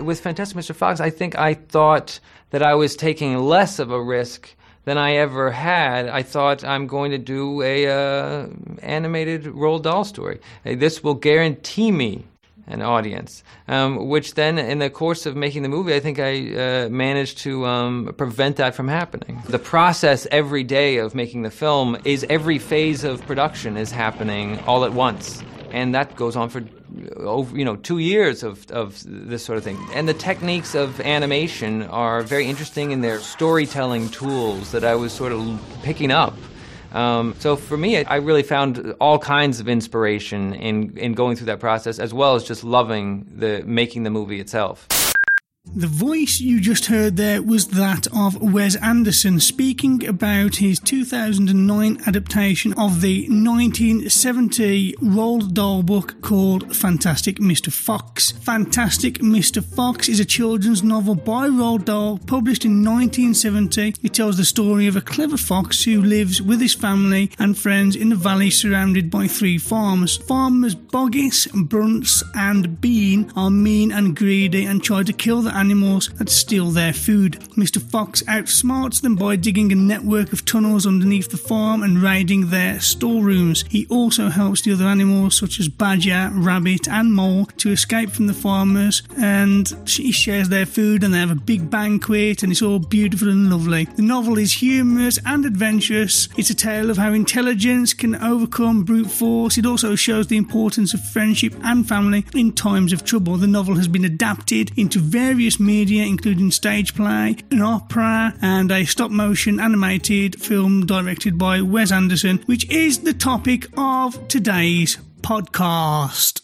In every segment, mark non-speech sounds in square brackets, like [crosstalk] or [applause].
With Fantastic Mr. Fox, I think I thought that I was taking less of a risk than I ever had. I thought I'm going to do a uh, animated Roald Dahl story. This will guarantee me an audience, um, which then, in the course of making the movie, I think I uh, managed to um, prevent that from happening. The process every day of making the film is every phase of production is happening all at once, and that goes on for over you know two years of, of this sort of thing and the techniques of animation are very interesting in their storytelling tools that i was sort of picking up um, so for me, I really found all kinds of inspiration in, in going through that process, as well as just loving the making the movie itself. The voice you just heard there was that of Wes Anderson speaking about his 2009 adaptation of the 1970 Roald Dahl book called Fantastic Mr. Fox. Fantastic Mr. Fox is a children's novel by Roald Dahl published in 1970. It tells the story of a clever fox who lives with his family and friends in a valley surrounded by three farms. Farmers Boggis, Bunce, and Bean are mean and greedy and try to kill the animals that steal their food. Mr. Fox outsmarts them by digging a network of tunnels underneath the farm and raiding their storerooms. He also helps the other animals, such as badger, rabbit, and mole, to escape from the farmers and he shares their food and they have a big banquet and it's all beautiful and lovely. The novel is humorous and adventurous. It's a tale of how intelligence can overcome brute force. It also shows the importance of friendship and family in times of trouble. The novel has been adapted into various various media, including stage play, an opera, and a stop motion animated film directed by Wes Anderson, which is the topic of today's podcast.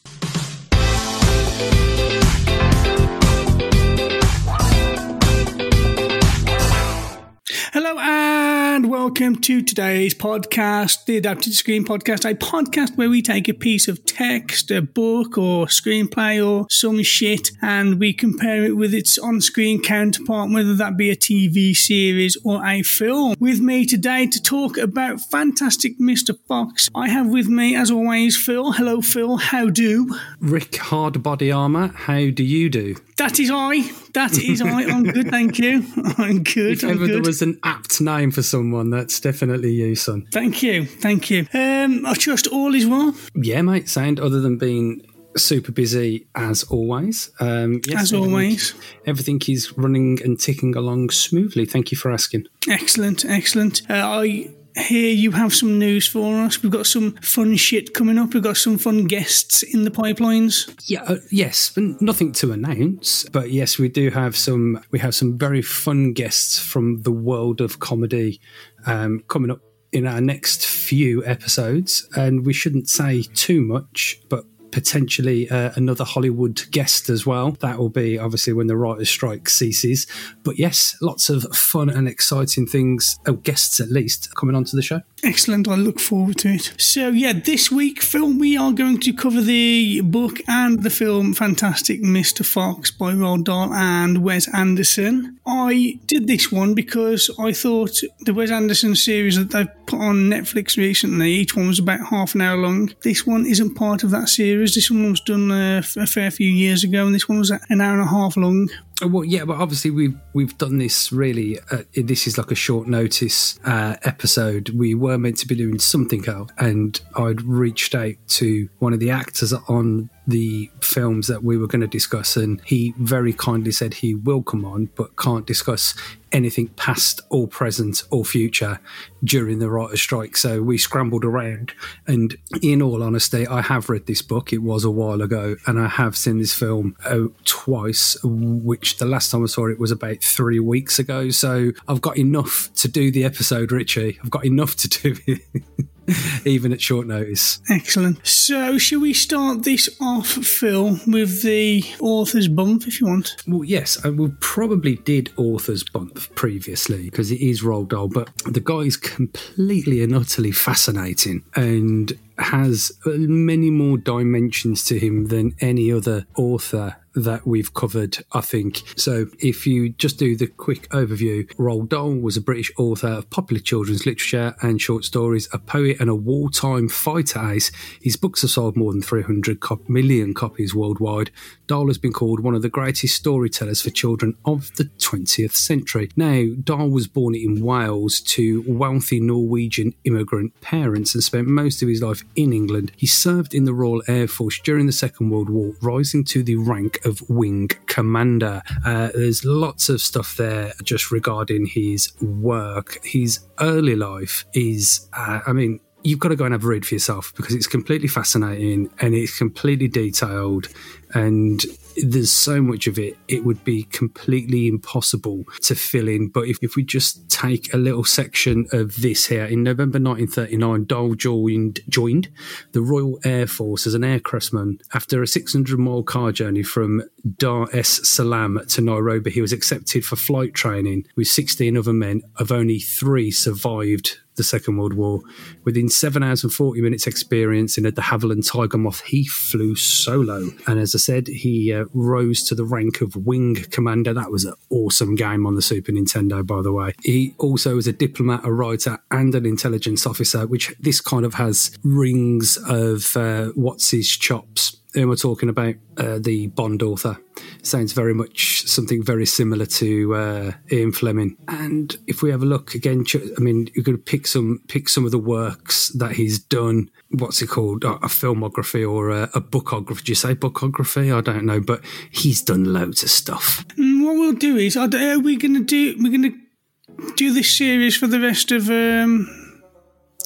Welcome to today's podcast, the Adapted Screen Podcast, a podcast where we take a piece of text, a book, or screenplay, or some shit, and we compare it with its on screen counterpart, whether that be a TV series or a film. With me today to talk about Fantastic Mr. Fox, I have with me, as always, Phil. Hello, Phil. How do? Rick Hard Body Armour, how do you do? That is I. That is I. I'm good, thank you. I'm good. If I'm ever good. there was an apt name for someone, that's definitely you, son. Thank you, thank you. Um, I trust all is well. Yeah, mate, sound other than being super busy as always. Um, yes, As everything- always. Everything is running and ticking along smoothly. Thank you for asking. Excellent, excellent. Uh, I hear you have some news for us. We've got some fun shit coming up. We've got some fun guests in the pipelines. Yeah, uh, yes, nothing to announce. But yes, we do have some. We have some very fun guests from the world of comedy um, coming up in our next few episodes, and we shouldn't say too much, but. Potentially uh, another Hollywood guest as well. That will be obviously when the writer's strike ceases. But yes, lots of fun and exciting things, oh, guests at least, coming onto the show. Excellent. I look forward to it. So, yeah, this week, film we are going to cover the book and the film Fantastic Mr. Fox by Roald Dahl and Wes Anderson. I did this one because I thought the Wes Anderson series that they've put on Netflix recently, each one was about half an hour long. This one isn't part of that series. This one was done uh, a fair few years ago, and this one was an hour and a half long. Well, yeah, but obviously we've we've done this really. Uh, this is like a short notice uh, episode. We were meant to be doing something else, and I'd reached out to one of the actors on the films that we were going to discuss, and he very kindly said he will come on, but can't discuss anything past or present or future during the writer's strike. So we scrambled around, and in all honesty, I have read this book. It was a while ago, and I have seen this film uh, twice, which the last time I saw it was about three weeks ago. So I've got enough to do the episode, Richie. I've got enough to do [laughs] [laughs] even at short notice. Excellent. So, shall we start this off, Phil, with the author's bump, if you want? Well, yes, uh, I will probably did author's bump previously because it is Roald Dahl, but the guy is completely and utterly fascinating and has many more dimensions to him than any other author that we've covered, I think. So, if you just do the quick overview, Roald Dahl was a British author of popular children's literature and short stories, a poet and a wartime fighter ace. His books have sold more than 300 cop- million copies worldwide, Dahl has been called one of the greatest storytellers for children of the 20th century. Now, Dahl was born in Wales to wealthy Norwegian immigrant parents and spent most of his life in England. He served in the Royal Air Force during the Second World War, rising to the rank of Wing Commander. Uh, there's lots of stuff there just regarding his work. His early life is, uh, I mean, you've got to go and have a read for yourself because it's completely fascinating and it's completely detailed and there's so much of it it would be completely impossible to fill in. But if, if we just take a little section of this here in november 1939 Dahl joined joined the royal air force as an aircraftsman after a 600 mile car journey from dar es salaam to nairobi. He was accepted for flight training with 16 other men of only three survived the Second World War. Within seven hours and 40 minutes experience in a de Havilland Tiger Moth, he flew solo. And as I said, he uh, rose to the rank of Wing Commander. That was an awesome game on the Super Nintendo, by the way. He also was a diplomat, a writer, and an intelligence officer, which this kind of has rings of uh, what's his chops who we're talking about, uh, the Bond author, sounds very much something very similar to uh, Ian Fleming. And if we have a look again, I mean, you could pick some pick some of the works that he's done. What's it called? A filmography or a, a bookography? Do you say bookography? I don't know, but he's done loads of stuff. Mm, what we'll do is, are we going to do? We're going to do this series for the rest of um,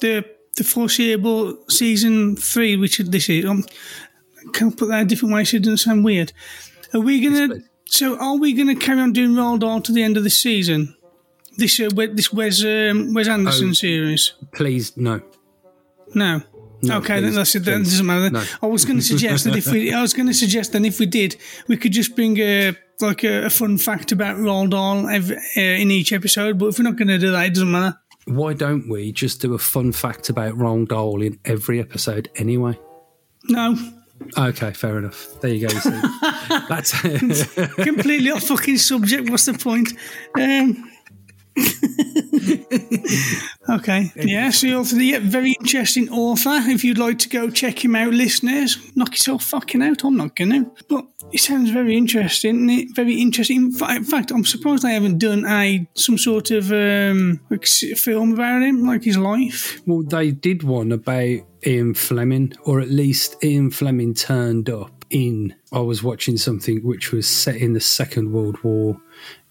the the foreseeable season three, which this is. Um, can I put that a different way so it doesn't sound weird? Are we gonna? So are we gonna carry on doing Roald Dahl to the end of the season? This uh, this Wes um, Wes Anderson oh, series. Please no. No. No, okay, then that's it. That doesn't matter. No. I was going to suggest that if we, [laughs] I was going to suggest that if we did, we could just bring a like a, a fun fact about Roald Dahl every, uh, in each episode. But if we're not going to do that, it doesn't matter. Why don't we just do a fun fact about Roald Dahl in every episode anyway? No. Okay, fair enough. There you go. You [laughs] That's completely off fucking subject. What's the point? Um, [laughs] okay. Yeah, so you're the very interesting author. If you'd like to go check him out, listeners, knock yourself fucking out. I'm not going to. But it sounds very interesting. is it? Very interesting. In fact, I'm surprised I haven't done a some sort of um, like film about him, like his life. Well, they did one about Ian Fleming, or at least Ian Fleming turned up in. I was watching something which was set in the Second World War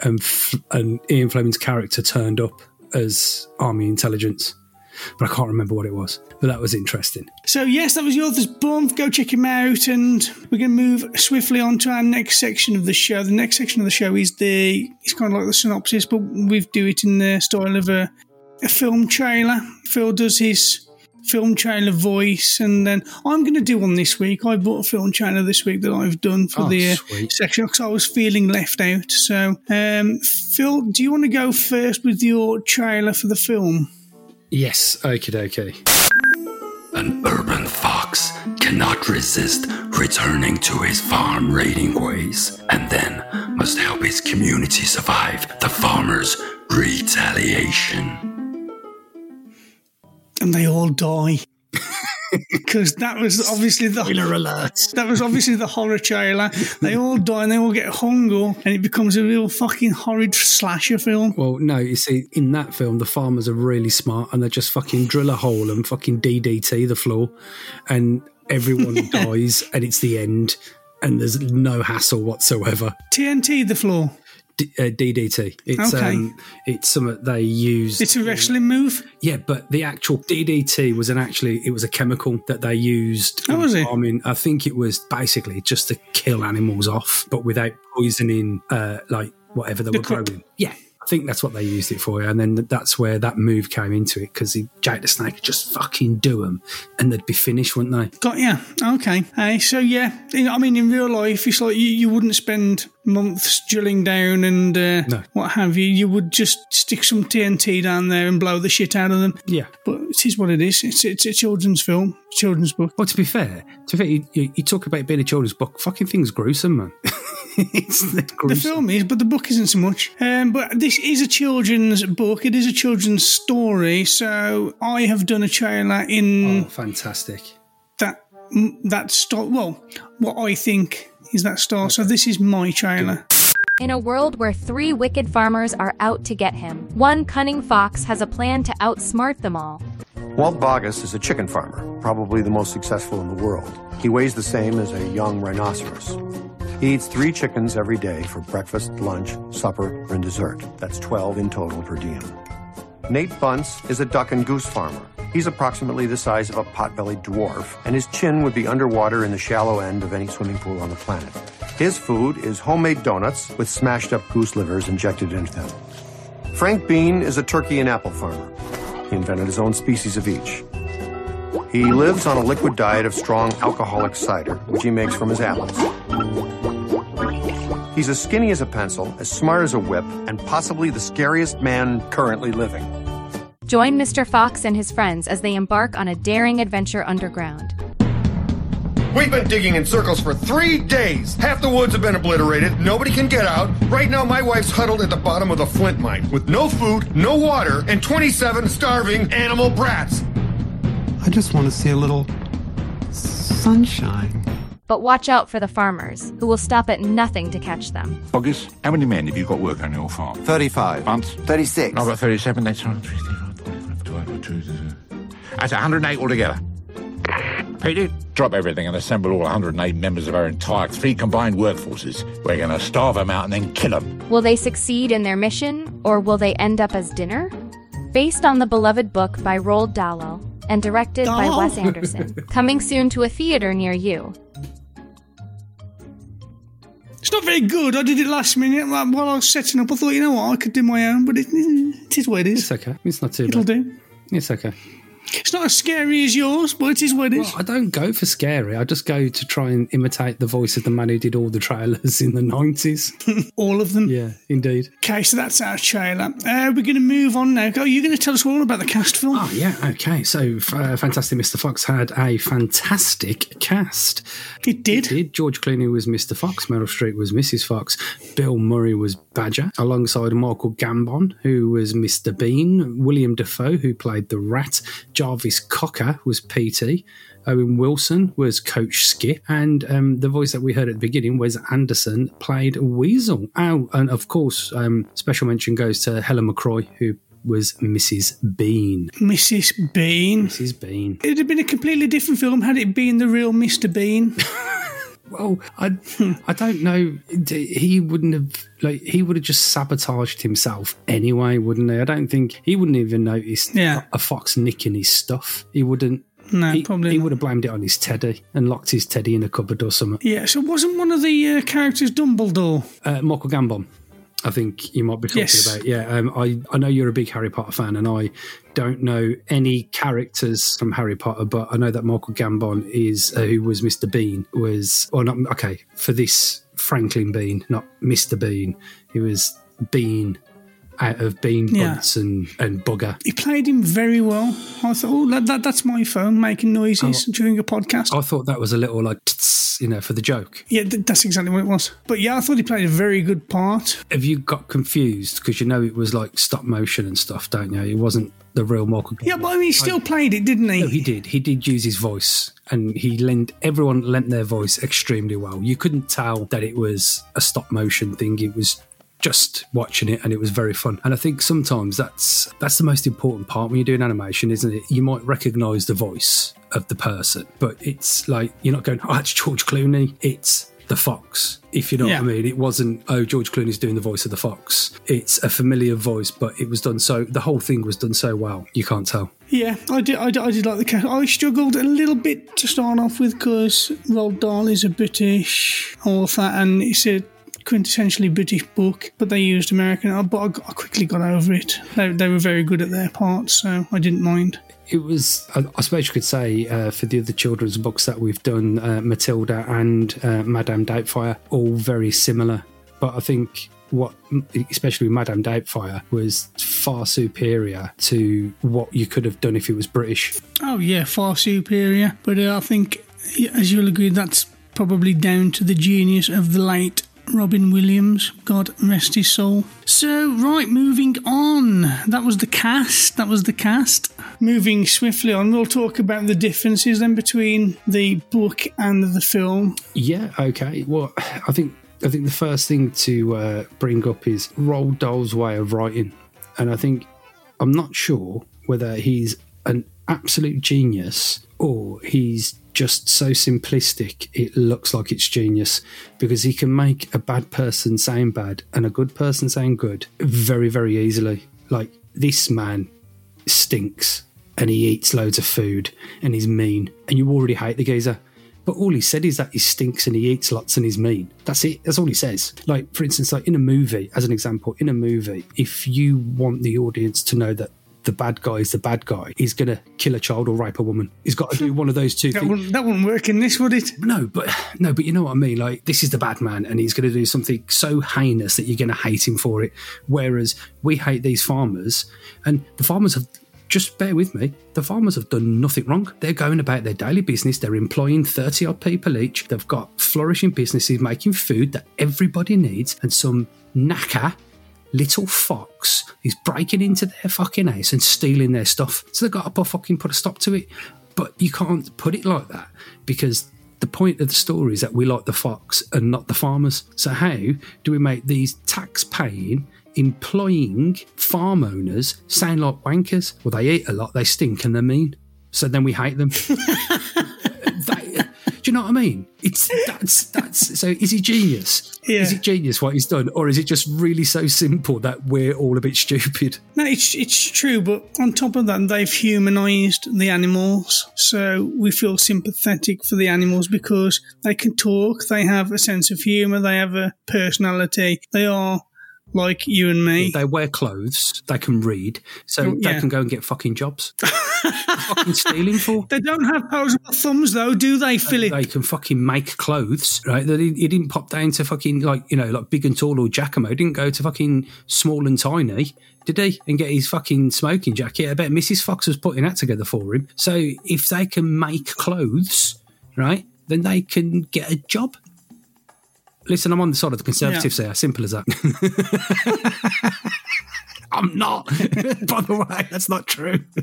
and, and Ian Fleming's character turned up as army intelligence. But I can't remember what it was. But that was interesting. So, yes, that was your author's Boom. Go check him out. And we're going to move swiftly on to our next section of the show. The next section of the show is the, it's kind of like the synopsis, but we do it in the style of a, a film trailer. Phil does his film trailer voice, and then I'm going to do one this week. I bought a film trailer this week that I've done for oh, the uh, section because I was feeling left out. So, um, Phil, do you want to go first with your trailer for the film? Yes, okay, okay. An urban fox cannot resist returning to his farm raiding ways and then must help his community survive the farmer's retaliation and they all die. [laughs] Because that was obviously the spoiler alert. That was obviously the horror trailer. They all die and they all get hung up, and it becomes a real fucking horrid slasher film. Well, no, you see, in that film, the farmers are really smart and they just fucking drill a hole and fucking DDT the floor, and everyone [laughs] dies, and it's the end, and there's no hassle whatsoever. TNT the floor. D- uh, DDT. It's okay. um, it's something they use. It's a wrestling move. Yeah, but the actual DDT was an actually it was a chemical that they used. How was it? I mean, I think it was basically just to kill animals off, but without poisoning, uh, like whatever they the were crop. growing. Yeah, I think that's what they used it for, and then that's where that move came into it because Jake the Snake just fucking do them, and they'd be finished, wouldn't they? Got yeah, okay. Uh, so yeah, I mean, in real life, it's like you, you wouldn't spend months drilling down and uh, no. what have you. You would just stick some TNT down there and blow the shit out of them. Yeah, but it is what it is. It's it's a children's film, children's book. Well, to be fair, to be fair, you, you, you talk about being a children's book. Fucking thing's gruesome, man. [laughs] it's the film is, but the book isn't so much. Um, but this is a children's book. It is a children's story. So I have done a trailer in. Oh, fantastic! That that story. Well, what I think He's that star. So this is my trailer. In a world where three wicked farmers are out to get him, one cunning fox has a plan to outsmart them all. Walt Boggis is a chicken farmer, probably the most successful in the world. He weighs the same as a young rhinoceros. He eats three chickens every day for breakfast, lunch, supper, and dessert. That's 12 in total per diem. Nate Bunce is a duck and goose farmer. He's approximately the size of a pot-bellied dwarf, and his chin would be underwater in the shallow end of any swimming pool on the planet. His food is homemade donuts with smashed up goose livers injected into them. Frank Bean is a turkey and apple farmer. He invented his own species of each. He lives on a liquid diet of strong alcoholic cider, which he makes from his apples. He's as skinny as a pencil, as smart as a whip, and possibly the scariest man currently living. Join Mr. Fox and his friends as they embark on a daring adventure underground. We've been digging in circles for three days. Half the woods have been obliterated. Nobody can get out. Right now, my wife's huddled at the bottom of the flint mine with no food, no water, and 27 starving animal brats. I just want to see a little sunshine. But watch out for the farmers, who will stop at nothing to catch them. Boggis, how many men have you got working on your farm? 35. Bunce? 36. I've got 37. That's 12, That's 108 altogether. Peter, drop everything and assemble all 108 members of our entire three combined workforces. We're going to starve them out and then kill them. Will they succeed in their mission, or will they end up as dinner? Based on the beloved book by Roald Dahl and directed by Wes Anderson. [laughs] Coming soon to a theater near you. It's not very good. I did it last minute while while I was setting up. I thought, you know what, I could do my own, but it, it is what it is. It's okay. It's not too It'll bad. do. It's okay. It's not as scary as yours, but it is what it is. Well, I don't go for scary. I just go to try and imitate the voice of the man who did all the trailers [laughs] in the 90s. [laughs] All of them. yeah, indeed. Okay, so that's our trailer. Uh, we're going to move on now. Go, you're going to tell us all about the cast film. Oh, yeah, okay. So, uh, Fantastic Mr. Fox had a fantastic cast. it did. It did. George Clooney was Mr. Fox, Meryl Streep was Mrs. Fox, Bill Murray was Badger, alongside Michael Gambon, who was Mr. Bean, William Dafoe, who played the rat, Jarvis Cocker was PT, Owen Wilson was Coach Skip, and um, the voice that we heard at the beginning, Wes Anderson, played Weasel. Oh, and of course, um, special mention goes to Helen McCrory, who was Mrs. Bean. Mrs. Bean. Mrs. Bean. It'd have been a completely different film had it been the real Mr. Bean. [laughs] Well, I, [laughs] I don't know. He wouldn't have like he would have just sabotaged himself anyway, wouldn't he? I don't think he wouldn't even notice Yeah. a fox nicking his stuff. He wouldn't. No, he, probably he not. would have blamed it on his teddy and locked his teddy in a cupboard or something. Yeah, so wasn't one of the uh, characters Dumbledore? Uh, Michael Gambon, I think you might be talking Yes. about. Yeah, um, I I know you're a big Harry Potter fan, and I don't know any characters from Harry Potter, but I know that Michael Gambon is uh, who was Mr. Bean was or not. Okay, for this Franklin Bean, not Mr. Bean. He was Bean out of Bean Yeah. Bunts and and Bugger. He played him very well. I thought, oh, that, that, that's my phone making noises during a podcast. I thought that was a little like, tss, you know, for the joke. Yeah, th- that's exactly what it was. But yeah, I thought he played a very good part. Have you got confused because you know it was like stop motion and stuff, don't you? It wasn't the real Michael. Yeah, but I mean, he still played it, didn't he? No, he did. He did use his voice, and he lent everyone lent their voice extremely well. You couldn't tell that it was a stop motion thing. It was just watching it, and it was very fun. And I think sometimes that's that's the most important part when you're doing animation, isn't it? You might recognise the voice of the person, but it's like you're not going, "Oh, it's George Clooney." It's the fox, if you know Yeah. what I mean. It wasn't, oh, George Clooney's doing the voice of the fox. It's a familiar voice, but it was done so, the whole thing was done so well, you can't tell. Yeah, I did, I did. I did like the cast. I struggled a little bit to start off with because Roald Dahl is a British author and it's a quintessentially British book, but they used American. But I, quickly got over it. They, they were very good at their parts, so I didn't mind. It was I, suppose you could say uh, for the other children's books that we've done uh, matilda and uh, madame doubtfire all very similar but i think what especially madame doubtfire was far superior to what you could have done if it was british Oh yeah, far superior. But uh, I think, as you'll agree, that's probably down to the genius of the late Robin Williams, God rest his soul. So, right, moving on. That was the cast. That was the cast. Moving swiftly on, we'll talk about the differences then between the book and the film. Yeah, okay. Well, I think I think the first thing to uh, bring up is Roald Dahl's way of writing, and I think I'm not sure whether he's an absolute genius or he's just so simplistic it looks like it's genius because he can make a bad person sound bad and a good person sound good very very easily like this man stinks and he eats loads of food and he's mean and you already hate the geezer but all he said is that he stinks and he eats lots and he's mean. That's it. That's all he says. Like, for instance, like in a movie, as an example, in a movie, if you want the audience to know that the bad guy is the bad guy, he's going to kill a child or rape a woman. He's got to do one of those two That things. wouldn't, that wouldn't work in this, would it? No, but no, but you know what I mean. Like this is the bad man, and he's going to do something so heinous that you're going to hate him for it. Whereas we hate these farmers, and the farmers have. Just bear with me. The farmers have done nothing wrong. They're going about their daily business. They're employing 30 odd people each. They've got flourishing businesses making food that everybody needs. And some knacker little fox is breaking into their fucking house and stealing their stuff. So they've got to put, fucking put a stop to it. But you can't put it like that because the point of the story is that we like the fox and not the farmers. So how do we make these tax-paying, employing farm owners sound like wankers? Well, they eat a lot, they stink, and they're mean. So then we hate them. [laughs] do you know what I mean? It's that's that's. So is he genius? Yeah. Is it genius what he's done, or is it just really so simple that we're all a bit stupid? No, it's it's true, but on top of that, they've humanised the animals, so we feel sympathetic for the animals because they can talk, they have a sense of humour, they have a personality, they are like you and me. They wear clothes, they can read, so Oh, they can go and get fucking jobs. [laughs] fucking stealing for. They don't have posable thumbs, though, do they, Philip? They can fucking make clothes, right? That he, didn't pop down to fucking like you know like big and tall or Jacamo. Didn't go to fucking small and tiny, did he? And get his fucking smoking jacket. I bet Mrs. Fox was putting that together for him. So if they can make clothes, right, then they can get a job. Listen, I'm on the side of the conservatives there. Simple as that. [laughs] I'm not. [laughs] By the way, that's not true. [laughs]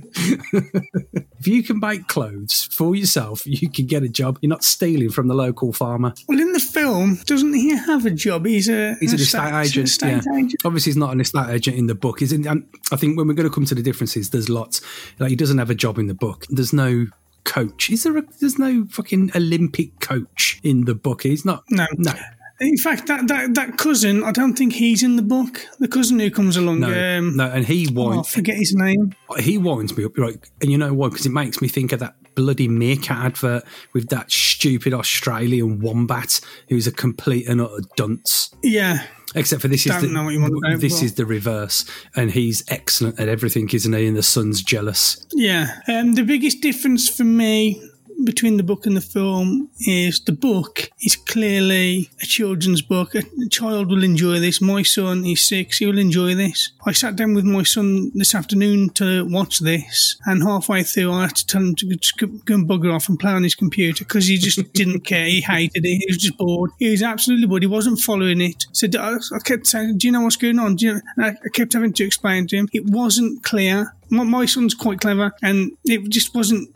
if you can make clothes for yourself, you can get a job. You're not stealing from the local farmer. Well, in the film, doesn't he have a job? He's a He's an estate agent. estate yeah. agent. Obviously, he's not an estate agent in the book. In, and I think when we're going to come to the differences, there's lots. Like he doesn't have a job in the book. There's no coach. Is there? A, there's no fucking Olympic coach in the book. He's not. No. No. In fact, that, that, that cousin, I don't think he's in the book. The cousin who comes along, No, um, no, and he oh, I winds, forget his name. he winds me up, right? And you know why? Because it makes me think of that bloody meerkat advert with that stupid Australian wombat who's a complete and utter dunce. Yeah, Except for this is the, know what you want about, this is the reverse, and he's excellent at everything, isn't he? And the son's jealous. yeah. Um, the biggest difference for me between the book and the film is the book is clearly a children's book. A child will enjoy this. My son, he's six, he will enjoy this. I sat down with my son this afternoon to watch this, and halfway through, I had to tell him to go and bugger off and play on his computer because he just [laughs] didn't care. He hated it. He was just bored. He was absolutely bored. He wasn't following it. So I kept saying, "Do you know what's going on?" Do you know? and I kept having to explain to him. It wasn't clear. My son's quite clever, and it just wasn't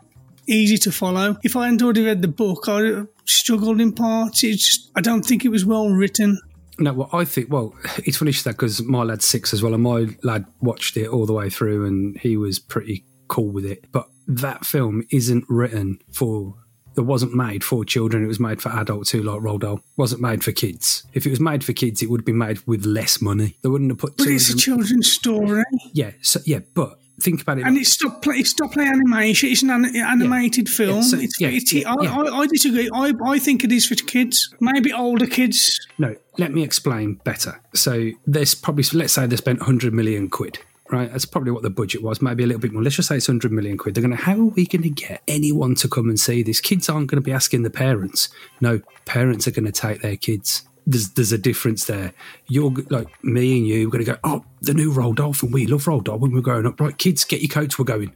easy to follow. If I hadn't already read the book, have struggled in parts. It's just, I don't think it was well written. No, well, I think, well, [laughs] it's funny that because my lad's six as well, and my lad watched it all the way through and he was pretty cool with it. But that film isn't written for, it wasn't made for children, it was made for adults who like Roald Dahl. Wasn't made for kids. If it was made for kids, it would been made with less money. They wouldn't have put But it's a children's story, Yeah, so, yeah, but think about it. and it's stop play, it's stop play animation. It's an an- animated film. Yeah, so- it's, yeah, it's, yeah, I. I, I disagree. I, I think it is for kids, maybe older kids. No, let me explain better. So there's probably let's say they spent 100 million quid. Right, that's probably what the budget was, maybe a little bit more. Let's just say it's 100 million quid. They're going to, how are we going to get anyone to come and see this? Kids aren't going to be asking the parents. No, parents are going to take their kids. There's, there's a difference there. You're like me and you, we're going to go, oh, the new Dahl film. We love Dahl when we're growing up. Right, kids, get your coats, we're going.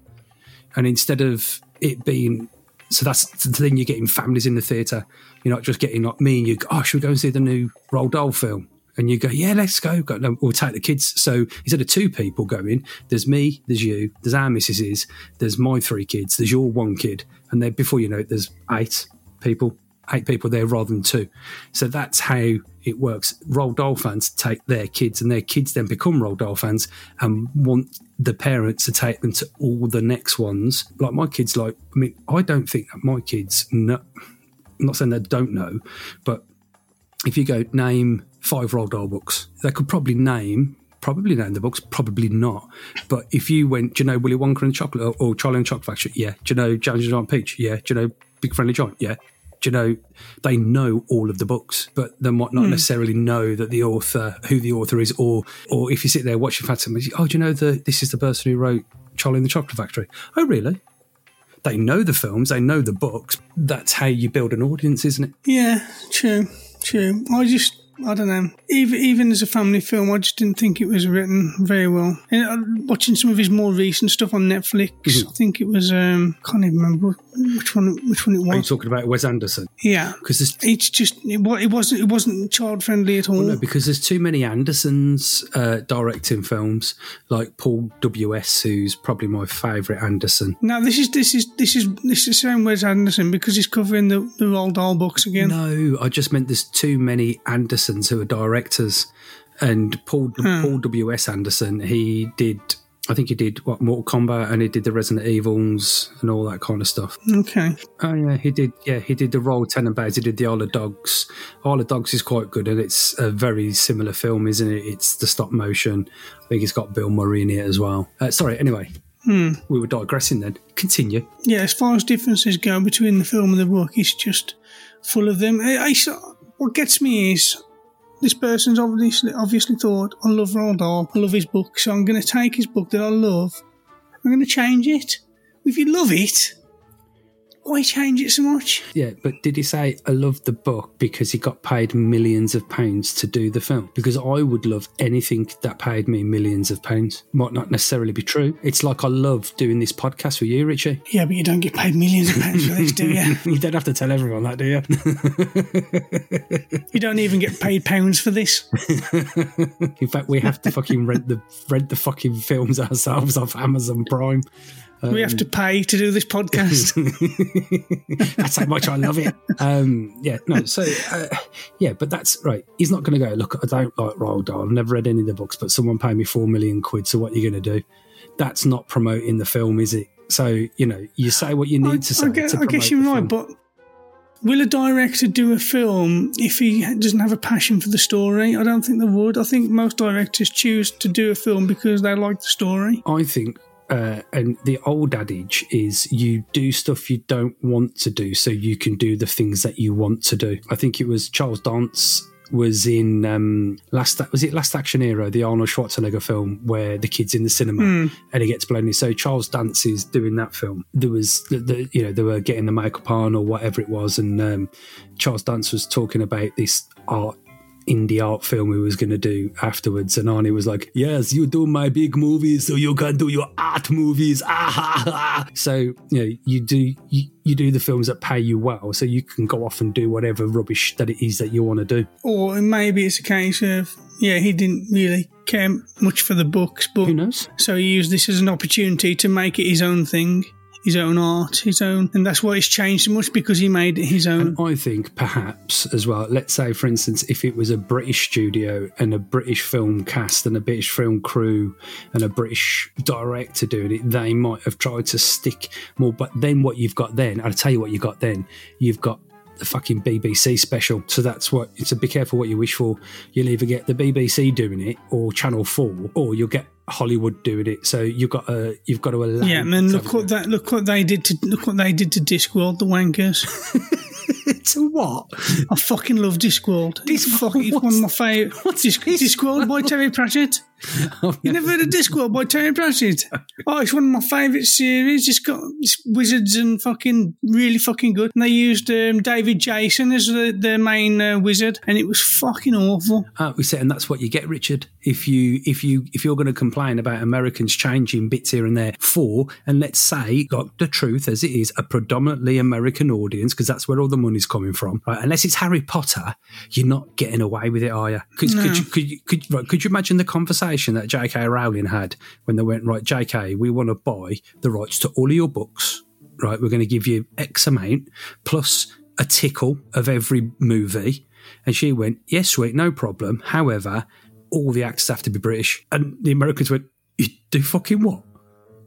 And instead of it being so that's the thing you're getting families in the theatre. You're not just getting like me and you. go, Oh, should we go and see the new Dahl film? And you go, yeah, let's go. go no, we'll take the kids. So instead of two people going, there's me, there's you, there's our missuses, there's my three kids, there's your one kid, and then before you know it, there's eight people, eight people there rather than two. So that's how it works. Roald Dahl fans take their kids, and their kids then become Roald Dahl fans and want the parents to take them to all the next ones. Like my kids, like I mean, I don't think that my kids know. I'm not saying they don't know, but if you go name five Roald Dahl books, they could probably name probably name the books, probably not. But if you went, do you know Willy Wonka and Chocolate or, or Charlie and Chocolate Factory? Yeah. Do you know James and Giant Peach? Yeah. Do you know Big Friendly Giant? Yeah. Do you know they know all of the books, but they might not hmm. necessarily know that the author, who the author is, or or if you sit there watching Phantom, oh, do you know the this is the person who wrote Charlie and the Chocolate Factory? Oh, really? They know the films, they know the books. That's how you build an audience, isn't it? Yeah, true, true. I just, I don't know. Even even as a family film, I just didn't think it was written very well. And, uh, watching some of his more recent stuff on Netflix, Mm-hmm. I think it was. um Can't even remember which one. Which one it was. Are you talking about Wes Anderson? Yeah, Because it's just it, it wasn't it wasn't child friendly at all. No, because there's too many Andersons uh, directing films, like Paul W.S., who's probably my favourite Anderson. Now this is this is this is this is same Wes Anderson because he's covering the the Roald Dahl books again. No, I just meant there's too many Andersons who are directors. And Paul Paul W.S. Anderson, he did, I think he did what Mortal Kombat, and he did the Resident Evils and all that kind of stuff. Okay, Oh yeah, he did. Yeah, he did the Royal Tenenbaums. He did the Isle of Dogs. Isle of Dogs is quite good, and it's a very similar film, isn't it? It's the stop motion. I think it's got Bill Murray in it as well. Uh, sorry. Anyway, we were digressing. Then continue. yeah. As far as differences go between the film and the book, it's just full of them. I, I what gets me is this person's obviously obviously thought I love Roald Dahl, I love his book, so I'm going to take his book that I love, I'm going to change it. If you love it, why change it so much? Yeah, but did he say I love the book because he got paid millions of pounds to do the film? Because I would love anything that paid me millions of pounds. Might not necessarily be true. It's like I love doing this podcast with you, Richie. Yeah, but you don't get paid millions of pounds for this, do you? [laughs] You don't have to tell everyone that, do you? You don't even get paid pounds for this. [laughs] In fact, we have to fucking rent the rent the fucking films ourselves off Amazon Prime. We have to pay to do this podcast. [laughs] That's how much I love it. Um, yeah, no. So uh, yeah, but that's right. He's not going to go. Look, I don't like Roald Dahl. I've never read any of the books, but someone paid me four million quid. So what are you going to do? That's not promoting the film, is it? So you know, you say what you need I, to say. I guess, I guess you're right, but will a director do a film if he doesn't have a passion for the story? I don't think they would. I think most directors choose to do a film because they like the story. I think, uh, and the old adage is you do stuff you don't want to do so you can do the things that you want to do. I think it was Charles Dance was in um, last was it Last Action Hero, the Arnold Schwarzenegger film where the kid's in the cinema and he gets blown in. So Charles Dance is doing that film. There was the, the you know they were getting the makeup on or whatever it was, and um, Charles Dance was talking about this art indie art film he was going to do afterwards. And Arnie was like, Yes, you do my big movies, so you can do your art movies. Ah, ha, ha. So, you know, you do. You, you do the films that pay you well, so you can go off and do whatever rubbish that it is that you want to do. Or maybe it's a case of, yeah, he didn't really care much for the books, but Who knows? so he used this as an opportunity to make it his own thing, his own art, his own. And that's why it's changed so much because he made it his own. I think perhaps as well, let's say, for instance, if it was a British studio and a British film cast and a British film crew and a British director doing it, they might have tried to stick more. But then what you've got then, I'll tell you what you've got then. You've got the fucking BBC special. So that's what, so be careful what you wish for. You'll either get the BBC doing it or Channel 4 or you'll get Hollywood doing it. So you've got to, you've got to allow. Yeah, man! Look what that look what they did to look what they did to Discworld, the wankers. [laughs] to what? I fucking love Discworld. Fucking it's one of my favourite. What's Disc- Discworld by Terry Pratchett? [laughs] You never heard of Discworld by Terry Pratchett? Oh, it's one of my favourite series. It's got it's wizards and fucking really fucking good. And they used um, David Jason as the, the main uh, wizard, and it was fucking awful. Uh, we said, and that's what you get, Richard. If you if you if you're going to complain about Americans changing bits here and there for, and let's say, got the truth as it is, a predominantly American audience, because that's where all the money's coming from. Right? Unless it's Harry Potter, you're not getting away with it, are you? Could, could you could you could, right, could you imagine the conversation that J.K. Rowling had when they went right, J.K. We want to buy the rights to all of your books. Right, we're going to give you X amount plus a tickle of every movie. And she went, Yes, sweet, no problem. However, all the actors have to be British. And the Americans went, You do fucking what?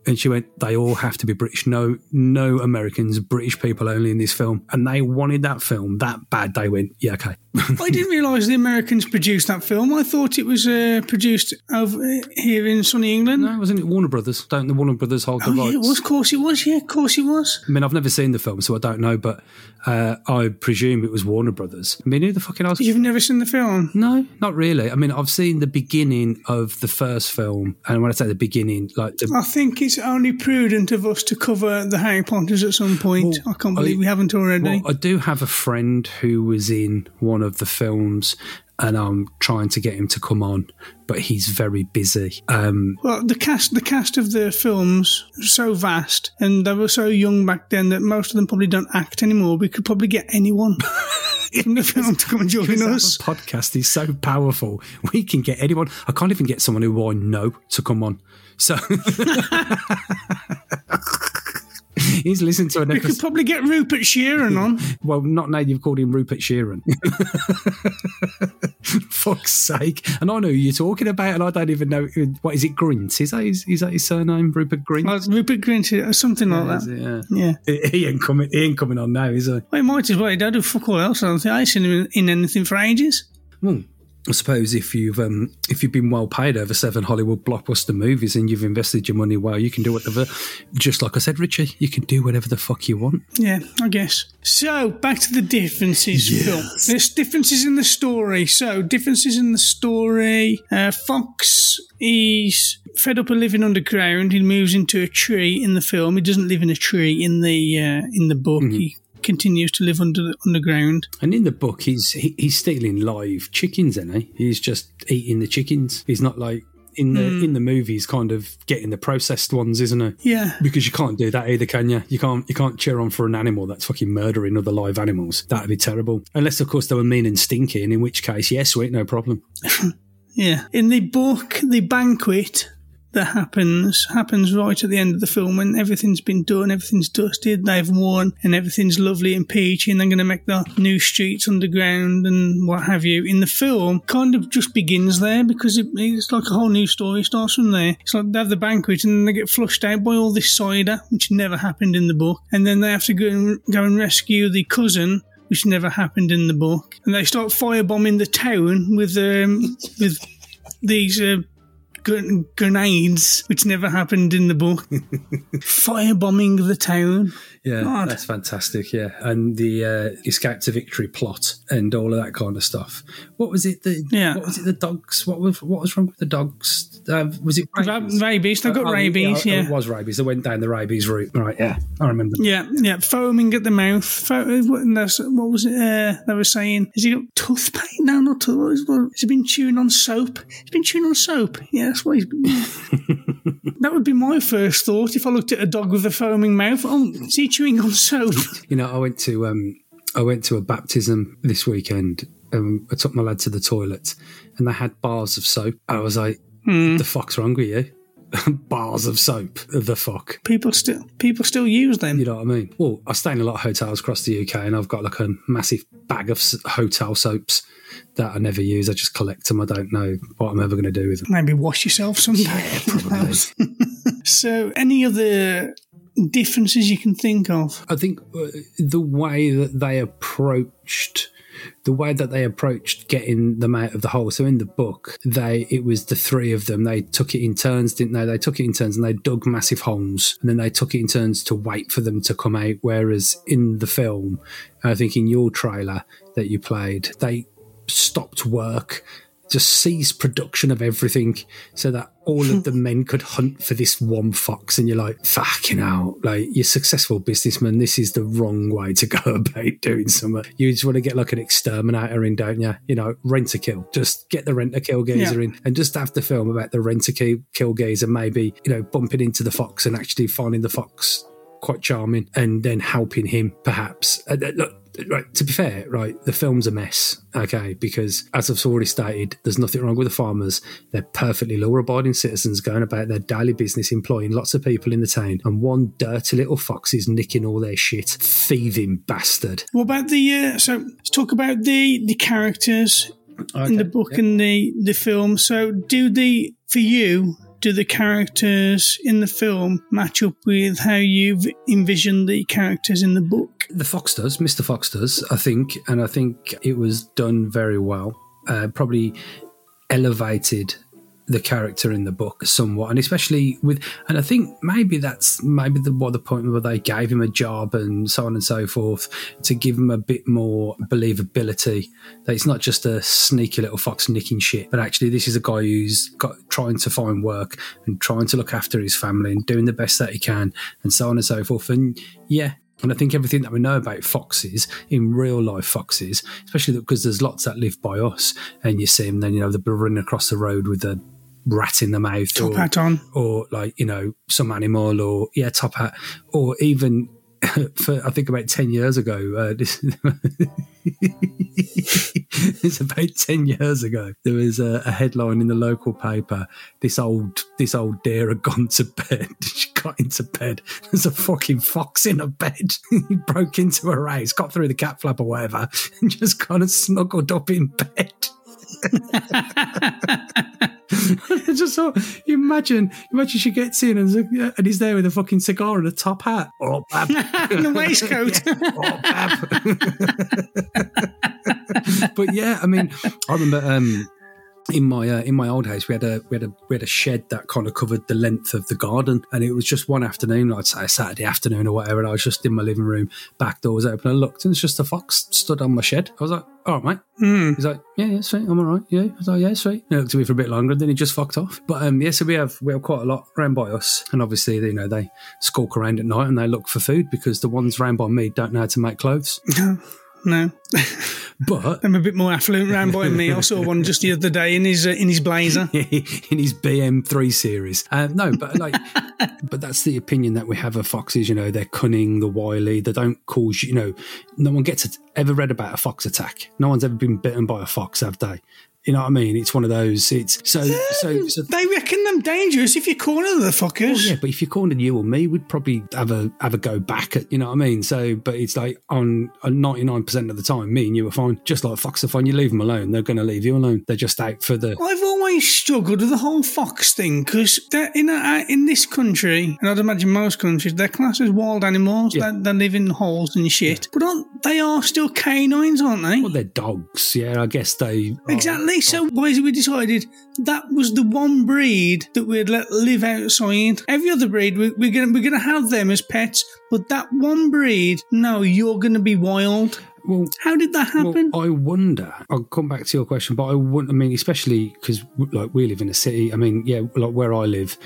And she went, They all have to be British. No, no Americans, British people only in this film. And they wanted that film that bad. They went, Yeah, okay. I didn't realise the Americans produced that film. I thought it was uh, produced over here in sunny England. no, wasn't it Warner Brothers? Don't the Warner Brothers hold the Oh, yeah, rights? it was. Of course it was. Yeah, of course it was. I mean, I've never seen the film, so I don't know, but uh, I presume it was Warner Brothers. I mean, who the fucking else? You've never seen the film? No, not really. I mean, I've seen the beginning of the first film, and when I say the beginning, like the I think it's only prudent of us to cover the Harry Potters at some point. Well, I can't believe I- we haven't already. Well, I do have a friend who was in one of the films, and I'm trying to get him to come on, but he's very busy. Um, Well, the cast the cast of the films so vast, and they were so young back then that most of them probably don't act anymore. We could probably get anyone [laughs] from the film to come and join us. podcast is so powerful. We can get anyone. I can't even get someone who I know to come on. So [laughs] he's listened to an episode. We could probably get Rupert Sheeran on. [laughs] Well, not now you've called him Rupert Sheeran. [laughs] Fuck's sake. And I know who you're talking about, and I don't even know. What is it, Grint? Is that his, is that his surname, Rupert Grint? Like Rupert Grint something like that. it? Yeah. Yeah. He- ain't coming. He ain't coming on now, is he? Well, he might as well. He don't do fuck all else. I don't think I ain't seen him in, in anything for ages. Hmm. I suppose if you've um, if you've been well paid over seven Hollywood blockbuster movies and you've invested your money well, you can do whatever. Just like I said, Richie, you can do whatever the fuck you want. Yeah, I guess. So back to the differences, Phil. There's differences in the story. So differences in the story. Uh, Fox is fed up of living underground. He moves into a tree in the film. He doesn't live in a tree in the uh, in the book. He continues to live under the, underground. And in the book, he's he, he's stealing live chickens, isn't he? He's just eating the chickens. He's not like in the hmm. in the movies, kind of getting the processed ones, isn't he? Yeah. Because you can't do that either, can you? You can't you can't cheer on for an animal that's fucking murdering other live animals. That'd be terrible. Unless, of course, they were mean and stinking, in which case, yes, sweet, no problem. [laughs] Yeah. In the book, the banquet that happens happens right at the end of the film when everything's been done, everything's dusted, they've won, and everything's lovely and peachy, and they're going to make the new streets underground and what have you. In the film, kind of just begins there because it, it's like a whole new story starts from there. It's like they have the banquet and they get flushed out by all this cider, which never happened in the book, and then they have to go and, go and rescue the cousin which never happened in the book. And they start firebombing the town with um, with these uh, grenades, which never happened in the book. [laughs] firebombing the town. Yeah, God. that's fantastic. Yeah, and the uh, escape to victory plot and all of that kind of stuff. What was it? The Yeah. What was it? The dogs. What was what was wrong with the dogs? Uh, was it Ra- rabies. They got Oh, rabies. oh, Yeah. it was rabies. They went down the rabies route. Right. Yeah, I remember. Yeah, yeah, foaming at the mouth. Fo- what and that's- what was it? Uh, they were saying, has he got toothpaste? No, not toothpaste. Has he been chewing on soap? He's been chewing on soap. Yeah, that's what he's been. [laughs] that would be my first thought if I looked at a dog with a foaming mouth. Oh, is he chewing on soap? [laughs] You know, I went to um, I went to a baptism this weekend. Um, I took my lad to the toilet, and they had bars of soap. I was like, Hmm. "The fuck's wrong with you?" [laughs] bars of soap. The fuck. People still, people still use them. You know what I mean? Well, I stay in a lot of hotels across the UK, and I've got like a massive bag of hotel soaps that I never use. I just collect them. I don't know what I'm ever going to do with them. Maybe wash yourself someday. Probably. [laughs] so, any other differences you can think of? I think uh, the way that they approached the way that they approached getting them out of the hole. So in the book, they it was the three of them. They took it in turns, didn't they? They took it in turns and they dug massive holes, and then they took it in turns to wait for them to come out. Whereas in the film, I think in your trailer that you played, they stopped work just ceased production of everything so that all of the [laughs] men could hunt for this one fox. And you're like, fucking hell, like you're successful businessman. This is the wrong way to go [laughs] about doing something. You just want to get like an exterminator in, don't you? You know, rent a kill. Just get the rent a kill geezer Yeah. in and just have the film about the rent a kill, geezer, maybe, you know, bumping into the fox and actually finding the fox quite charming and then helping him perhaps. Uh, look, right, to be fair, right, the film's a mess, okay, because as I've already stated, there's nothing wrong with the farmers. They're perfectly law abiding citizens going about their daily business, employing lots of people in the town, and one dirty little fox is nicking all their shit. Thieving bastard. What about the? Uh, so let's talk about the the characters in the book and the the film. So do the for you? Do the characters in the film match up with how you've envisioned the characters in the book? The Fox does, Mr. Fox does, I think, and I think it was done very well. Uh, probably elevated the character in the book somewhat, and especially with, and I think maybe that's maybe the what the point where they gave him a job and so on and so forth to give him a bit more believability. That it's not just a sneaky little fox nicking shit, but actually this is a guy who's got trying to find work and trying to look after his family and doing the best that he can, and so on and so forth. And yeah, and I think everything that we know about foxes in real life foxes, especially because there's lots that live by us, and you see them, then you know they're running across the road with a rat in the mouth, Top or, hat on. or like you know some animal, or yeah, top hat, or even. [laughs] For I think about ten years ago, uh, [laughs] this it's about ten years ago. There was a, a headline in the local paper. This old this old deer had gone to bed. [laughs] She got into bed. There's a fucking fox in her bed. he broke into her house, got through the cat flap or whatever, and just kind of snuggled up in bed. Just you imagine, imagine she gets in and, and he's there with a fucking cigar and a top hat. Oh, bab. [laughs] And a waistcoat. [laughs] [laughs] but yeah, I mean, I remember um, in my uh, in my old house we had a we had a we had a shed that kind of covered the length of the garden, and it was just one afternoon, like say a Saturday afternoon or whatever, and I was just in my living room, back door was open, I looked, and it's just a fox stood on my shed. I was like, "All right, mate." Hmm. He's like, "Yeah, yeah, sweet, I'm all right." Yeah, I was like, "Yeah, sweet." He looked at me for a bit longer, and then he just fucked off. But um, yeah, so we have we have quite a lot round by us, and obviously, you know, they skulk around at night and they look for food because the ones round by me don't know how to make clothes. [laughs] No, [laughs] But I'm a bit more affluent round by me. I saw one just the other day in his uh, in his blazer. [laughs] in his BM3 series. Um, no, but like, [laughs] but that's the opinion that we have of foxes. You know, they're cunning, they're wily, they don't cause you know. No one gets ever read about a fox attack. No one's ever been bitten by a fox, have they? You know what I mean? It's one of those. It's so so. so They reckon them dangerous if you corner the fuckers. Oh, yeah, but if you cornered you or me, we'd probably have a have a go back at you know what I mean. So, but it's like on uh, ninety nine percent of the time, me and you are fine. Just like fox are fine. You leave them alone, they're going to leave you alone. They're just out for the. I've always struggled with the whole fox thing because in a, uh, in this country, and I'd imagine most countries, they're classed as wild animals. Yeah. They, they live in holes and shit. But aren't, they are still canines, aren't they? Well, they're dogs. Yeah, I guess they. are- Exactly. So why is we decided that was the one breed that we'd let live outside? Every other breed, we, we're gonna we're gonna have them as pets, but that one breed, no, you're gonna be wild. Well, How did that happen? Well, I wonder. I'll come back to your question, but I wouldn't. I mean, especially because like we live in a city. I mean, yeah, like where I live,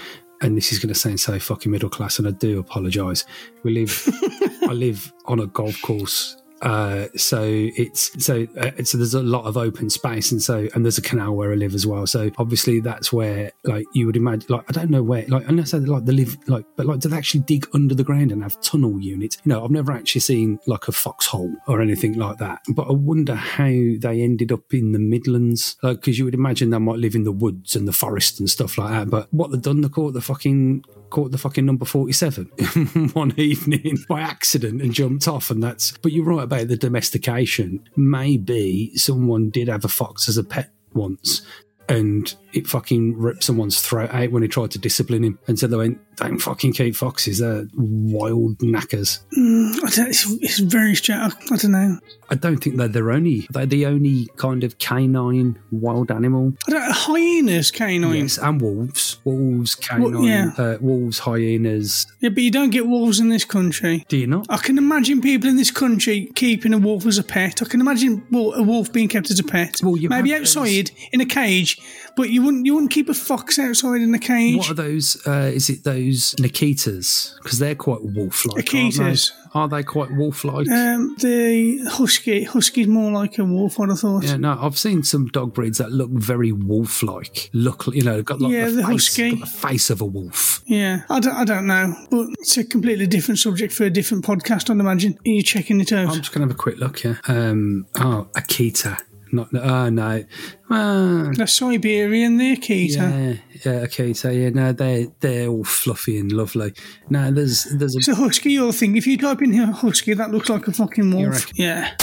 and this is going to sound so fucking middle class, and I do apologise. We live. [laughs] I live on a golf course. Uh, so it's so uh, so there's a lot of open space and so and there's a canal where I live as well. So obviously that's where like you would imagine like I don't know where like unless they like they live like but like do they actually dig under the ground and have tunnel units? You know I've never actually seen like a foxhole or anything like that. But I wonder how they ended up in the Midlands. Like because you would imagine they might live in the woods and the forest and stuff like that. But what they've done they caught the fucking caught the fucking number 47 [laughs] one evening by accident and jumped off and that's but you're right about the domestication. Maybe someone did have a fox as a pet once and it fucking ripped someone's throat out when he tried to discipline him. And so they went, "Don't fucking keep foxes. They're wild knackers." I don't, it's, it's very strange. I don't know. I don't think they're their only. They're the only kind of canine wild animal. I don't, hyenas, canine. Yes, and wolves. Wolves, canine. yeah. uh, wolves, hyenas. Yeah, but you don't get wolves in this country. Do you not? I can imagine people in this country keeping a wolf as a pet. I can imagine well, a wolf being kept as a pet. Well, you Maybe outside in a cage, but you wouldn't you wouldn't keep a fox outside in a cage. What are those? Uh, is it those Nikitas? Because they're quite wolf-like. Akitas. Aren't they? Are they quite wolf-like? Um, the husky, husky's more like a wolf. I'd have thought. yeah, no, I've seen some dog breeds that look very wolf-like. Look, you know, got like Yeah, the, the face, husky. got the face of a wolf. Yeah, I don't, I don't know, but it's a completely different subject for a different podcast. I'd imagine. Are you checking it out? I'm just gonna have a quick look here. Um, oh, Akita. Not, oh no, uh, the Siberian, the Akita. yeah, yeah, Akita. Yeah, no, they're they're all fluffy and lovely. No, there's there's a It's a husky, or thing. If you type in here husky, that looks like a fucking wolf. Yeah.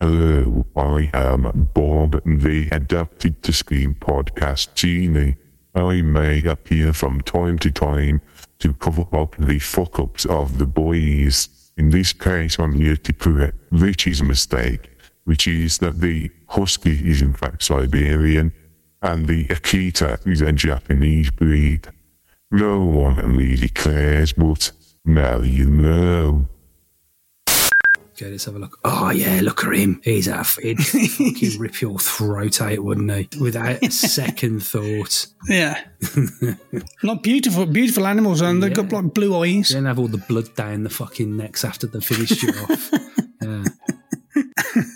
Hello, I am Bob, the Adapted to Screen podcast genie. I may appear from time to time to cover up the fuck ups of the boys. In this case, I'm here to correct Richie's mistake, which is that the Husky is in fact Siberian and the Akita is a Japanese breed. No one really cares, but now you know. Okay, let's have a look. Oh yeah, look at him. He's a he'd [laughs] fucking rip your throat out, wouldn't he? Without a [laughs] second thought. Yeah. Not beautiful, beautiful animals, and they've got like blue eyes. Then have all the blood down the fucking necks after they finished you off. [laughs] Yeah.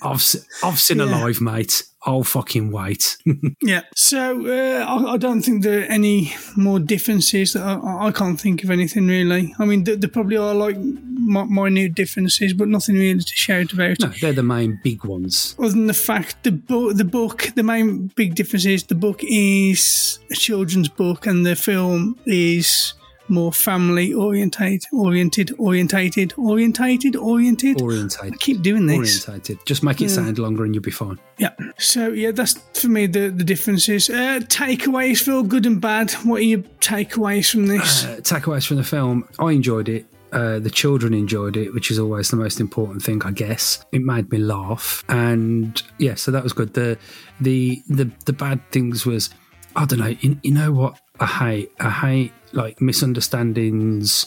I've I've seen alive, mate. I'll fucking wait. [laughs] Yeah. So uh, I, I don't think there are any more differences. That I, I can't think of anything really. I mean, there, there probably are like mi- minute differences, but nothing really to shout about. no, they're the main big ones. Other than the fact the book, the book, the main big difference is the book is a children's book, and the film is more family orientated, oriented, orientated, orientated, oriented. Orientated. I keep doing this. Orientated. Just make it sound longer and you'll be fine. Yeah. So yeah, that's for me the the differences. Uh, takeaways feel good and bad. What are your takeaways from this? Uh, takeaways from the film. I enjoyed it. Uh, the children enjoyed it, which is always the most important thing, I guess. It made me laugh, and yeah, so that was good. The the the the bad things was, I don't know. You, you know what I hate? I hate like misunderstandings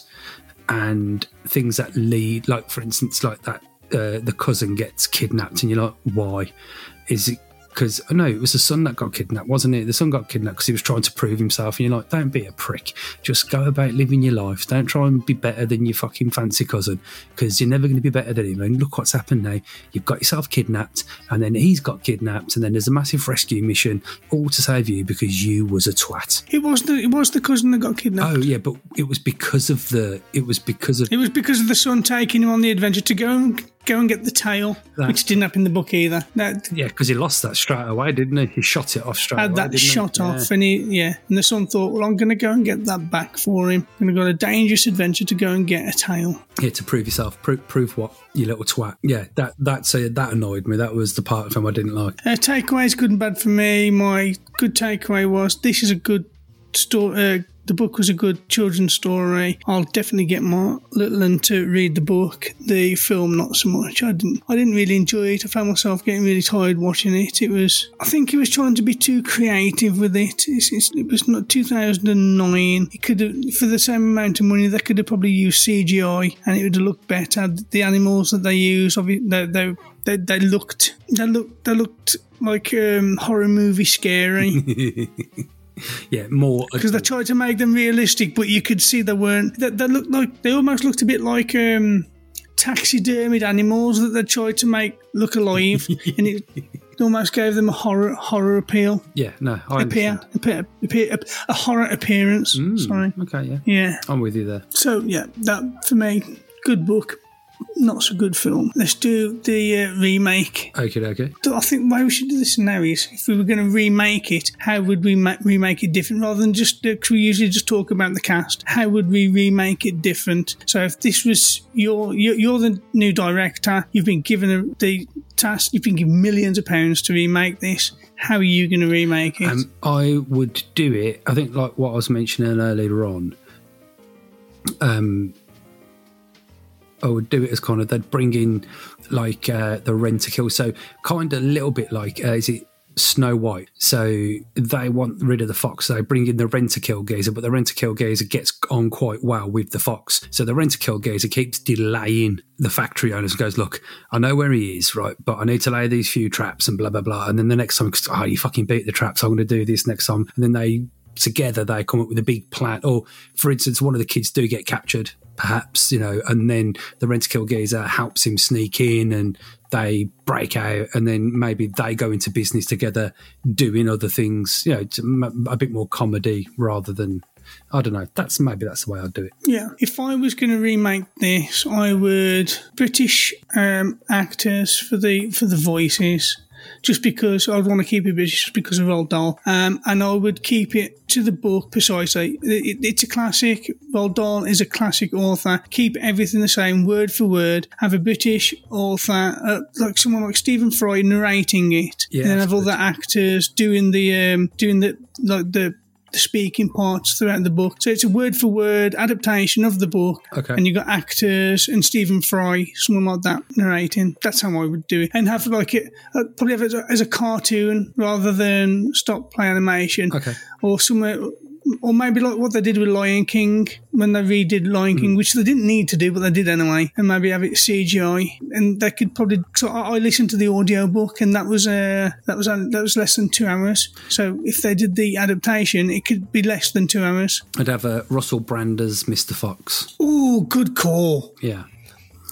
and things that lead, like for instance, like that uh, the cousin gets kidnapped, and you're like, why? Is it because uh, no, it was the son that got kidnapped, wasn't it? The son got kidnapped because he was trying to prove himself, and you're like, don't be a prick. Just go about living your life. Don't try and be better than your fucking fancy cousin because you're never going to be better than him. And look what's happened now. You've got yourself kidnapped, and then he's got kidnapped, and then there's a massive rescue mission, all to save you because you was a twat. it was the it was the cousin that got kidnapped. Oh yeah, but it was because of the. It was because of It was because of the son taking him on the adventure to go and go and get the tail, That- which didn't happen in the book either. That yeah, because he lost that straight away, didn't he? He shot it off straight had away. that didn't he? shot Yeah. off, and he yeah, and the son thought, well, I'm going to go and get that back for him. I'm going to go on a dangerous adventure to go and get a tail. Yeah, to prove yourself. Pro- prove what? You little twat. Yeah, that that's uh, that annoyed me. That was the part of him I didn't like. Uh, takeaways good and bad for me. My good takeaway was this is a good story. Uh, the book was a good children's story. I'll definitely get my little one to read the book. The film, not so much. I didn't. I didn't really enjoy it. I found myself getting really tired watching it. It was. I think he was trying to be too creative with it. It's, it's, it was not 2009. It could have, for the same amount of money, they could have probably used CGI, and it would have looked better. The animals that they use, obvi- they, they they, they looked they looked they looked like um, horror movie scary [laughs] Yeah, more because they tried to make them realistic, but you could see they weren't. They, they looked like they almost looked a bit like um, taxidermied animals that they tried to make look alive, [laughs] and it almost gave them a horror horror appeal. Yeah, no, I Appear, appear, appear, a horror appearance. Sorry, Okay, yeah, yeah. I'm with you there. So yeah, that for me, good book. Not so good film. Let's do the uh, remake. Okay, okay. I think why we should do the scenarios. if we were going to remake it, how would we ma- remake it different rather than just because we usually just talk about the cast? How would we remake it different? So if this was your you're, you're the new director, you've been given the, the task, you've been given millions of pounds to remake this. How are you going to remake it? Um, I would do it. I think like what I was mentioning earlier on. Um, I would do it as kind of they'd bring in like uh, the rent a kill, so kind of a little bit like uh, is it Snow White? So they want rid of the fox, so they bring in the rent a kill geezer, but the rent a kill geezer gets on quite well with the fox. So the rent a kill geezer keeps delaying the factory owners and goes, look, I know where he is, right, but I need to lay these few traps and blah blah blah. And then the next time, oh, you fucking beat the traps, I'm going to do this next time, and then they together they come up with a big plan. Or, for instance, one of the kids do get captured, perhaps, you know, and then the rent a kill geezer helps him sneak in and they break out and then maybe they go into business together doing other things, you know, a bit more comedy rather than. I don't know. That's maybe that's the way I'd do it. Yeah, if I was going to remake this, I would British um, actors for the for the voices, just because I'd want to keep it British, just because of Roald Dahl, um, and I would keep it to the book precisely. It, it's a classic. Roald Dahl is a classic author. Keep everything the same, word for word. Have a British author, uh, like someone like Stephen Fry narrating it, Yeah, and then have all the actors doing the um, doing the like the the speaking parts throughout the book. So it's a word for word adaptation of the book. Okay. And you've got actors and Stephen Fry, someone like that narrating. That's how I would do it. And have like it, uh, probably have it as a, as a cartoon rather than stop play animation. Okay. Or somewhere. Or maybe like what they did with Lion King when they redid Lion Hmm. King, which they didn't need to do, but they did anyway. And maybe have it CGI, and they could probably. So I, I listened to the audio book, and that was uh, that was uh, that was less than two hours. So if they did the adaptation, it could be less than two hours. I'd have a Russell Brand as Mr. Fox. Oh, good call. Yeah.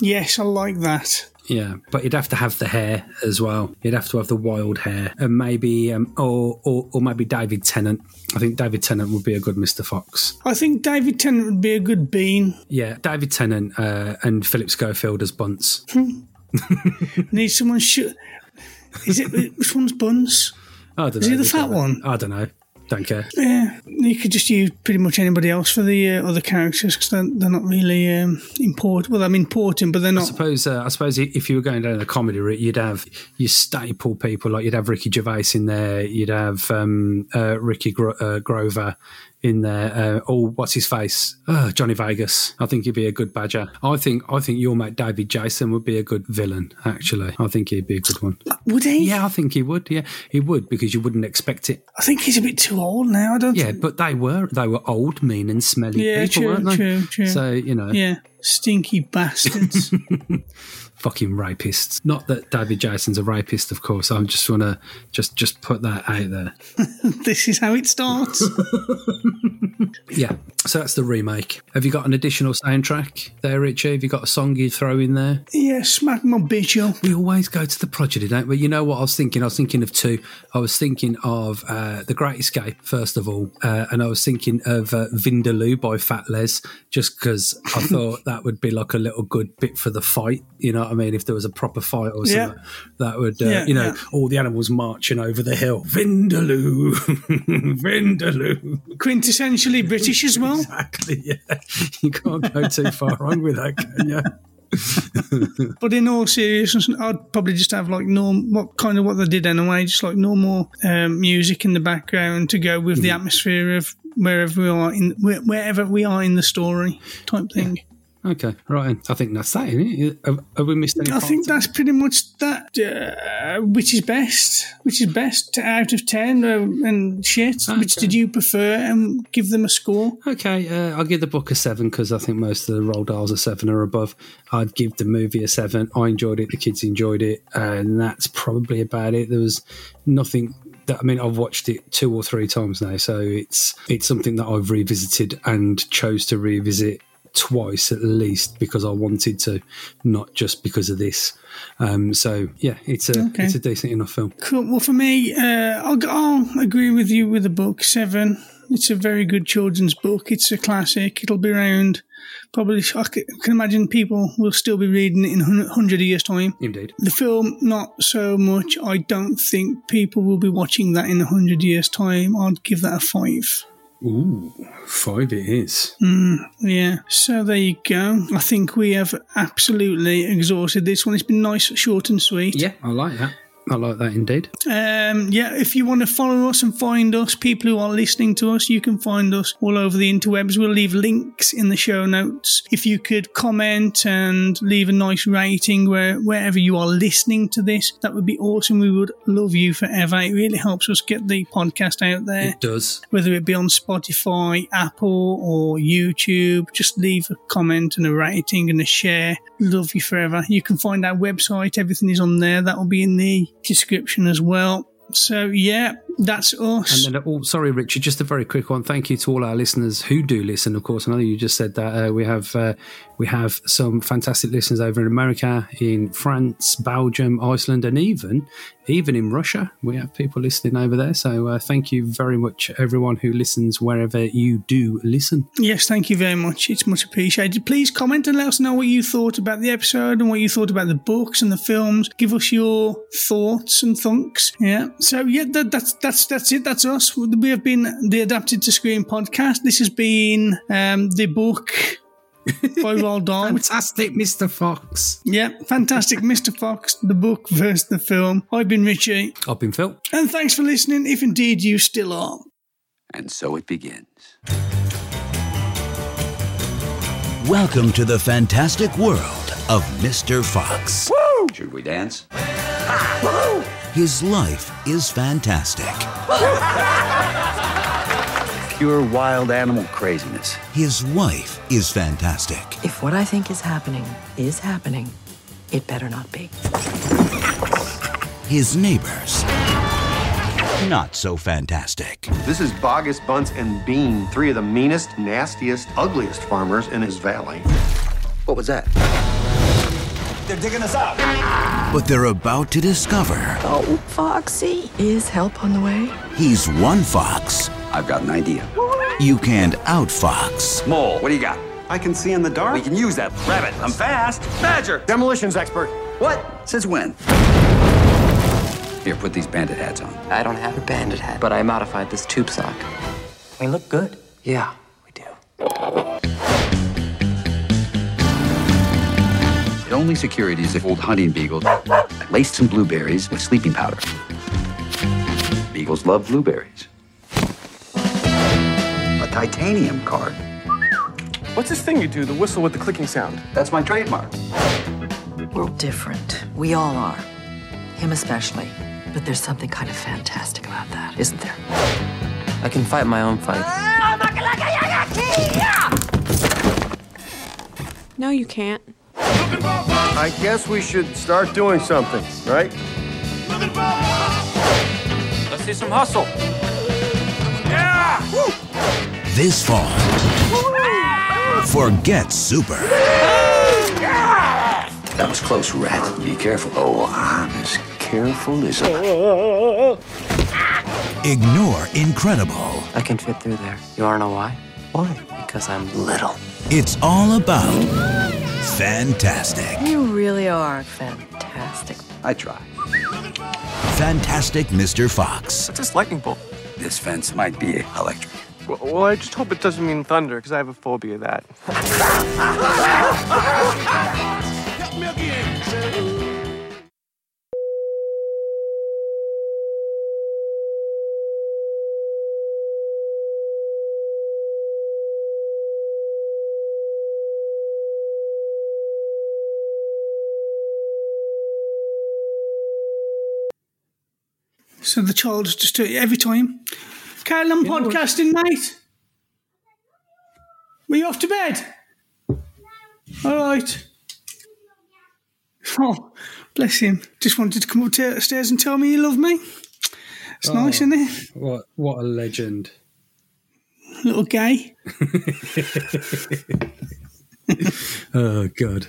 Yes, I like that. Yeah, but you'd have to have the hair as well. You'd have to have the wild hair, and maybe, um, or, or or maybe David Tennant. I think David Tennant would be a good Mister Fox. I think David Tennant would be a good bean. Yeah, David Tennant uh, and Philip Schofield as Bunce. [laughs] Need someone shoot. Is it which one's Bunce? I don't know. Is he the fat one? I don't know. Don't care. Yeah, you could just use pretty much anybody else for the uh, other characters because they're, they're not really um, important. Well, I'm important, but they're not. I suppose. Uh, I suppose if you were going down the comedy route, you'd have your staple people like you'd have Ricky Gervais in there. You'd have um, uh, Ricky Gro- uh, Grover in there. Uh, oh, what's his face? Uh, Johnny Vegas. I think he'd be a good badger. I think. I think your mate David Jason would be a good villain. Actually, I think he'd be a good one. Would he? Yeah, I think he would. Yeah, he would because you wouldn't expect it. I think he's a bit too old now. I don't. Yeah, but they were they were old, mean, and smelly Yeah, people, true, weren't they? true, true. So you know, Yeah, stinky bastards. [laughs] fucking rapists. Not that David Jason's a rapist, of course. I'm just want to just just put that out there. [laughs] this is how it starts. [laughs] Yeah. So that's the remake. Have you got an additional soundtrack there, Richie? Have you got a song you throw in there? yeah, smack my bitch up. We always go to the prodigy, don't we? You know what I was thinking? I was thinking of two. I was thinking of uh, The Great Escape, first of all, uh, and I was thinking of uh, Vindaloo by Fat Les, just because I [laughs] thought that would be like a little good bit for the fight. You know what I mean? If there was a proper fight or Yeah. something, that would, uh, Yeah, you know, yeah. all the animals marching over the hill. Vindaloo, [laughs] Vindaloo. Quintessentially British as well. Exactly. Yeah, you can't go too far wrong with that, can you? [laughs] But in all seriousness, I'd probably just have like norm, what kind of what they did anyway, just like normal um, music in the background to go with the Mm. atmosphere of wherever we are in wherever we are in the story type thing. Okay, right. I think that's that, isn't it? Have, have we missed? I think that's pretty much that. Uh, which is best? Which is best out of ten uh, and shit? Which did you prefer? And give them a score. Okay, uh, I'll give the book a seven because I think most of the Roald Dahls are seven or above. I'd give the movie a seven. I enjoyed it. The kids enjoyed it, and that's probably about it. There was nothing. That, I mean, I've watched it two or three times now, so it's it's something that I've revisited and chose to revisit twice at least because I wanted to, not just because of this. Um, so yeah, it's a Okay. it's a decent enough film. Cool. Well, for me, uh, I'll, I'll agree with you with the book Seven. It's a very good children's book. It's a classic. It'll be around. Probably, I can imagine people will still be reading it in hundred years' time. Indeed. The film, not so much. I don't think people will be watching that in a hundred years' time. I'd give that a five. Ooh, five it is. Hmm, yeah. So there you go. I think we have absolutely exhausted this one. It's been nice, short, and sweet. Yeah, I like that. I like that indeed. Um, yeah, if you want to follow us and find us, people who are listening to us, you can find us all over the interwebs. We'll leave links in the show notes. If you could comment and leave a nice rating where wherever you are listening to this, that would be awesome. We would love you forever. It really helps us get the podcast out there It does. whether it be on Spotify, Apple, or YouTube. Just leave a comment and a rating and a share. Love you forever. You can find our website, everything is on there. That will be in the description as well. So, yeah, that's us. And then, oh, sorry, Richard, just a very quick one. Thank you to all our listeners who do listen. Of course, I know you just said that uh, we have uh, we have some fantastic listeners over in America, in France, Belgium, Iceland, and even even in Russia. We have people listening over there. So uh, thank you very much, everyone who listens wherever you do listen. Yes, thank you very much. It's much appreciated. Please comment and let us know what you thought about the episode and what you thought about the books and the films. Give us your thoughts and thunks. Yeah. So yeah, that, that's that's that's it. That's us. We have been the Adapted to Screen podcast. This has been um, the book [laughs] by Roald Dahl. Fantastic, Mr. Fox. Yeah, fantastic, [laughs] Mr. Fox. The book versus the film. I've been Richie, I've been Phil. and thanks for listening. If indeed you still are. And so it begins. Welcome to the fantastic world of Mr. Fox. Should we dance? His life is fantastic. Pure wild animal craziness. His wife is fantastic. If what I think is happening is happening, it better not be. His neighbors, not so fantastic. This is Boggis, Bunce, and Bean, three of the meanest, nastiest, ugliest farmers in his valley. What was that? They're digging us out. But they're about to discover Oh, Foxy. Is help on the way? he's one fox I've got an idea. you can't outfox. Mole, what do you got? I can see in the dark. We can use that. Rabbit, I'm fast. Badger. Demolitions expert. What? Since when? Here, put these bandit hats on. I don't have a bandit hat, but I modified this tube sock. We look good. Yeah, we do. The only security is if old hunting beagles laced some blueberries with sleeping powder. Beagles love blueberries. A titanium card. What's this thing you do, the whistle with the clicking sound? That's my trademark. We're different. We all are. Him especially. But there's something kind of fantastic about that, isn't there? I can fight my own fight. Ah, no, you can't. I guess we should start doing something, right? Let's see some hustle. Yeah! This fall, forget Super. That was close, rat. Be careful. Oh, I'm as careful as I. Ignore Incredible. I can fit through there. You wanna know why? Why? Because I'm little. It's all about fantastic. You really are fantastic. I try. Fantastic Mr. Fox. What's this lightning bolt? This fence might be electric. Well, well I just hope it doesn't mean thunder, because I have a phobia of that. [laughs] So the child just every time. Carol, podcasting, mate. Were you off to bed? All right. [laughs] Oh, bless him. Just wanted to come up upstairs and tell me you love me. It's oh, nice, isn't it? What what a legend. Little gay. [laughs] Oh god.